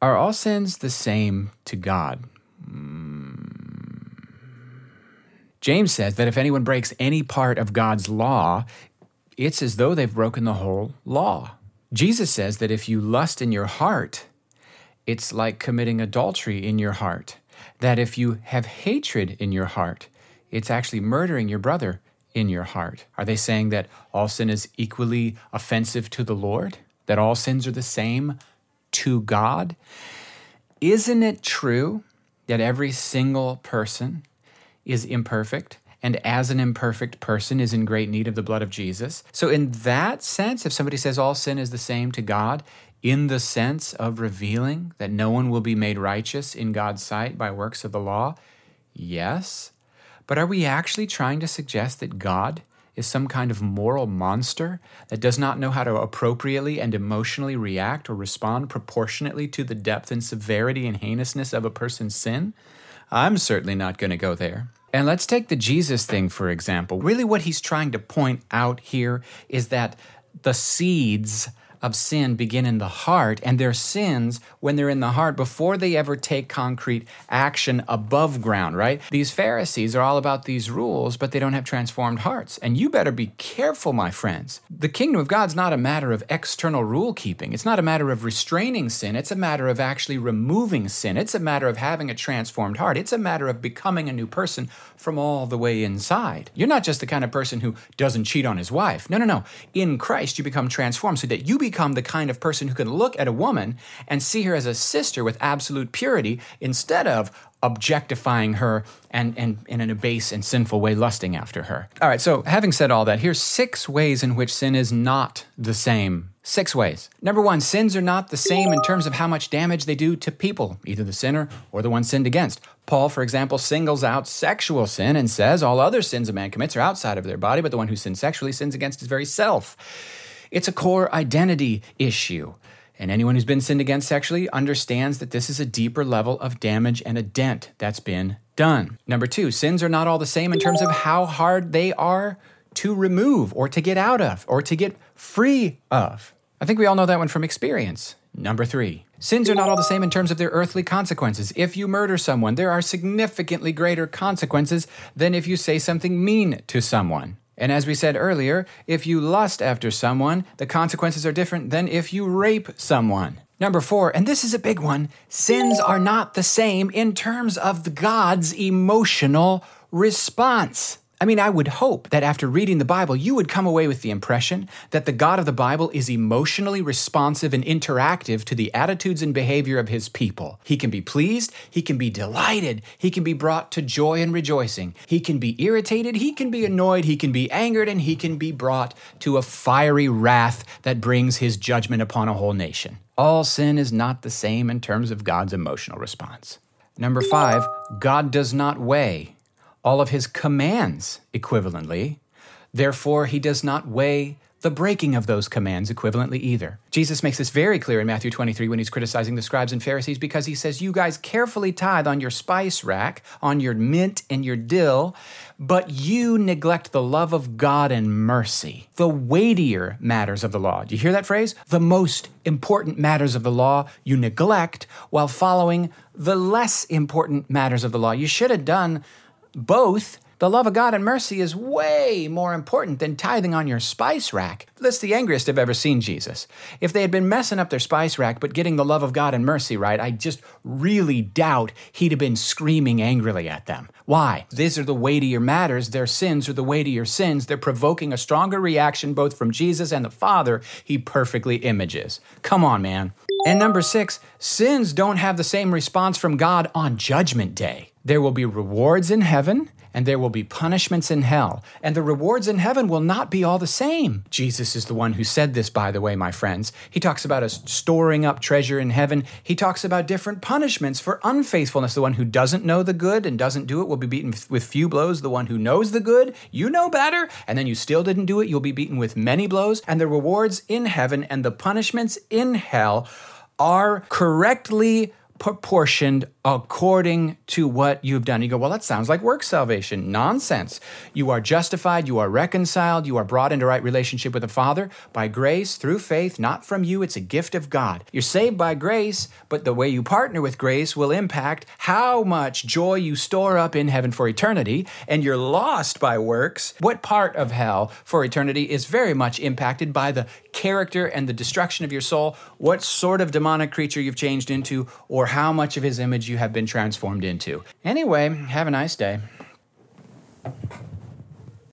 Are all sins the same to God? Hmm. James says that if anyone breaks any part of God's law, it's as though they've broken the whole law. Jesus says that if you lust in your heart, it's like committing adultery in your heart. That if you have hatred in your heart, it's actually murdering your brother in your heart. Are they saying that all sin is equally offensive to the Lord? That all sins are the same to God? Isn't it true that every single person is imperfect and as an imperfect person is in great need of the blood of Jesus. So, in that sense, if somebody says all sin is the same to God, in the sense of revealing that no one will be made righteous in God's sight by works of the law, yes. But are we actually trying to suggest that God is some kind of moral monster that does not know how to appropriately and emotionally react or respond proportionately to the depth and severity and heinousness of a person's sin? I'm certainly not going to go there. And let's take the Jesus thing, for example. Really, what he's trying to point out here is that the seeds of sin begin in the heart, and they're sins, when they're in the heart, before they ever take concrete action above ground, right? These Pharisees are all about these rules, but they don't have transformed hearts. And you better be careful, my friends. The kingdom of God's not a matter of external rule keeping, it's not a matter of restraining sin, it's a matter of actually removing sin. It's a matter of having a transformed heart, it's a matter of becoming a new person from all the way inside. You're not just the kind of person who doesn't cheat on his wife. No, no, no. In Christ, you become transformed so that you become the kind of person who can look at a woman and see her as a sister with absolute purity instead of objectifying her and, and in an base and sinful way lusting after her. All right, so having said all that, here's six ways in which sin is not the same. Six ways. Number one, sins are not the same in terms of how much damage they do to people, either the sinner or the one sinned against. Paul, for example, singles out sexual sin and says all other sins a man commits are outside of their body, but the one who sins sexually sins against his very self. It's a core identity issue. And anyone who's been sinned against sexually understands that this is a deeper level of damage and a dent that's been done. Number two, sins are not all the same in terms of how hard they are to remove or to get out of or to get free of. I think we all know that one from experience. Number three, sins are not all the same in terms of their earthly consequences. If you murder someone, there are significantly greater consequences than if you say something mean to someone. And as we said earlier, if you lust after someone, the consequences are different than if you rape someone. Number four, and this is a big one sins are not the same in terms of God's emotional response. I mean, I would hope that after reading the Bible, you would come away with the impression that the God of the Bible is emotionally responsive and interactive to the attitudes and behavior of his people. He can be pleased, he can be delighted, he can be brought to joy and rejoicing, he can be irritated, he can be annoyed, he can be angered, and he can be brought to a fiery wrath that brings his judgment upon a whole nation. All sin is not the same in terms of God's emotional response. Number five, God does not weigh all of his commands equivalently. Therefore, he does not weigh the breaking of those commands equivalently either. Jesus makes this very clear in Matthew 23 when he's criticizing the scribes and Pharisees because he says, You guys carefully tithe on your spice rack, on your mint and your dill, but you neglect the love of God and mercy, the weightier matters of the law. Do you hear that phrase? The most important matters of the law you neglect while following the less important matters of the law. You should have done both, the love of God and mercy is way more important than tithing on your spice rack. That's the angriest I've ever seen Jesus. If they had been messing up their spice rack but getting the love of God and mercy right, I just really doubt he'd have been screaming angrily at them. Why? These are the weightier matters. Their sins are the weightier sins. They're provoking a stronger reaction both from Jesus and the Father he perfectly images. Come on, man. And number six, sins don't have the same response from God on Judgment Day. There will be rewards in heaven and there will be punishments in hell. And the rewards in heaven will not be all the same. Jesus is the one who said this, by the way, my friends. He talks about us storing up treasure in heaven. He talks about different punishments for unfaithfulness. The one who doesn't know the good and doesn't do it will be beaten with few blows. The one who knows the good, you know better, and then you still didn't do it, you'll be beaten with many blows. And the rewards in heaven and the punishments in hell are correctly proportioned according to what you've done. You go, well, that sounds like work salvation. Nonsense. You are justified, you are reconciled, you are brought into right relationship with the Father by grace through faith, not from you. It's a gift of God. You're saved by grace, but the way you partner with grace will impact how much joy you store up in heaven for eternity. And you're lost by works. What part of hell for eternity is very much impacted by the character and the destruction of your soul, what sort of demonic creature you've changed into, or how much of his image have been transformed into. Anyway, have a nice day.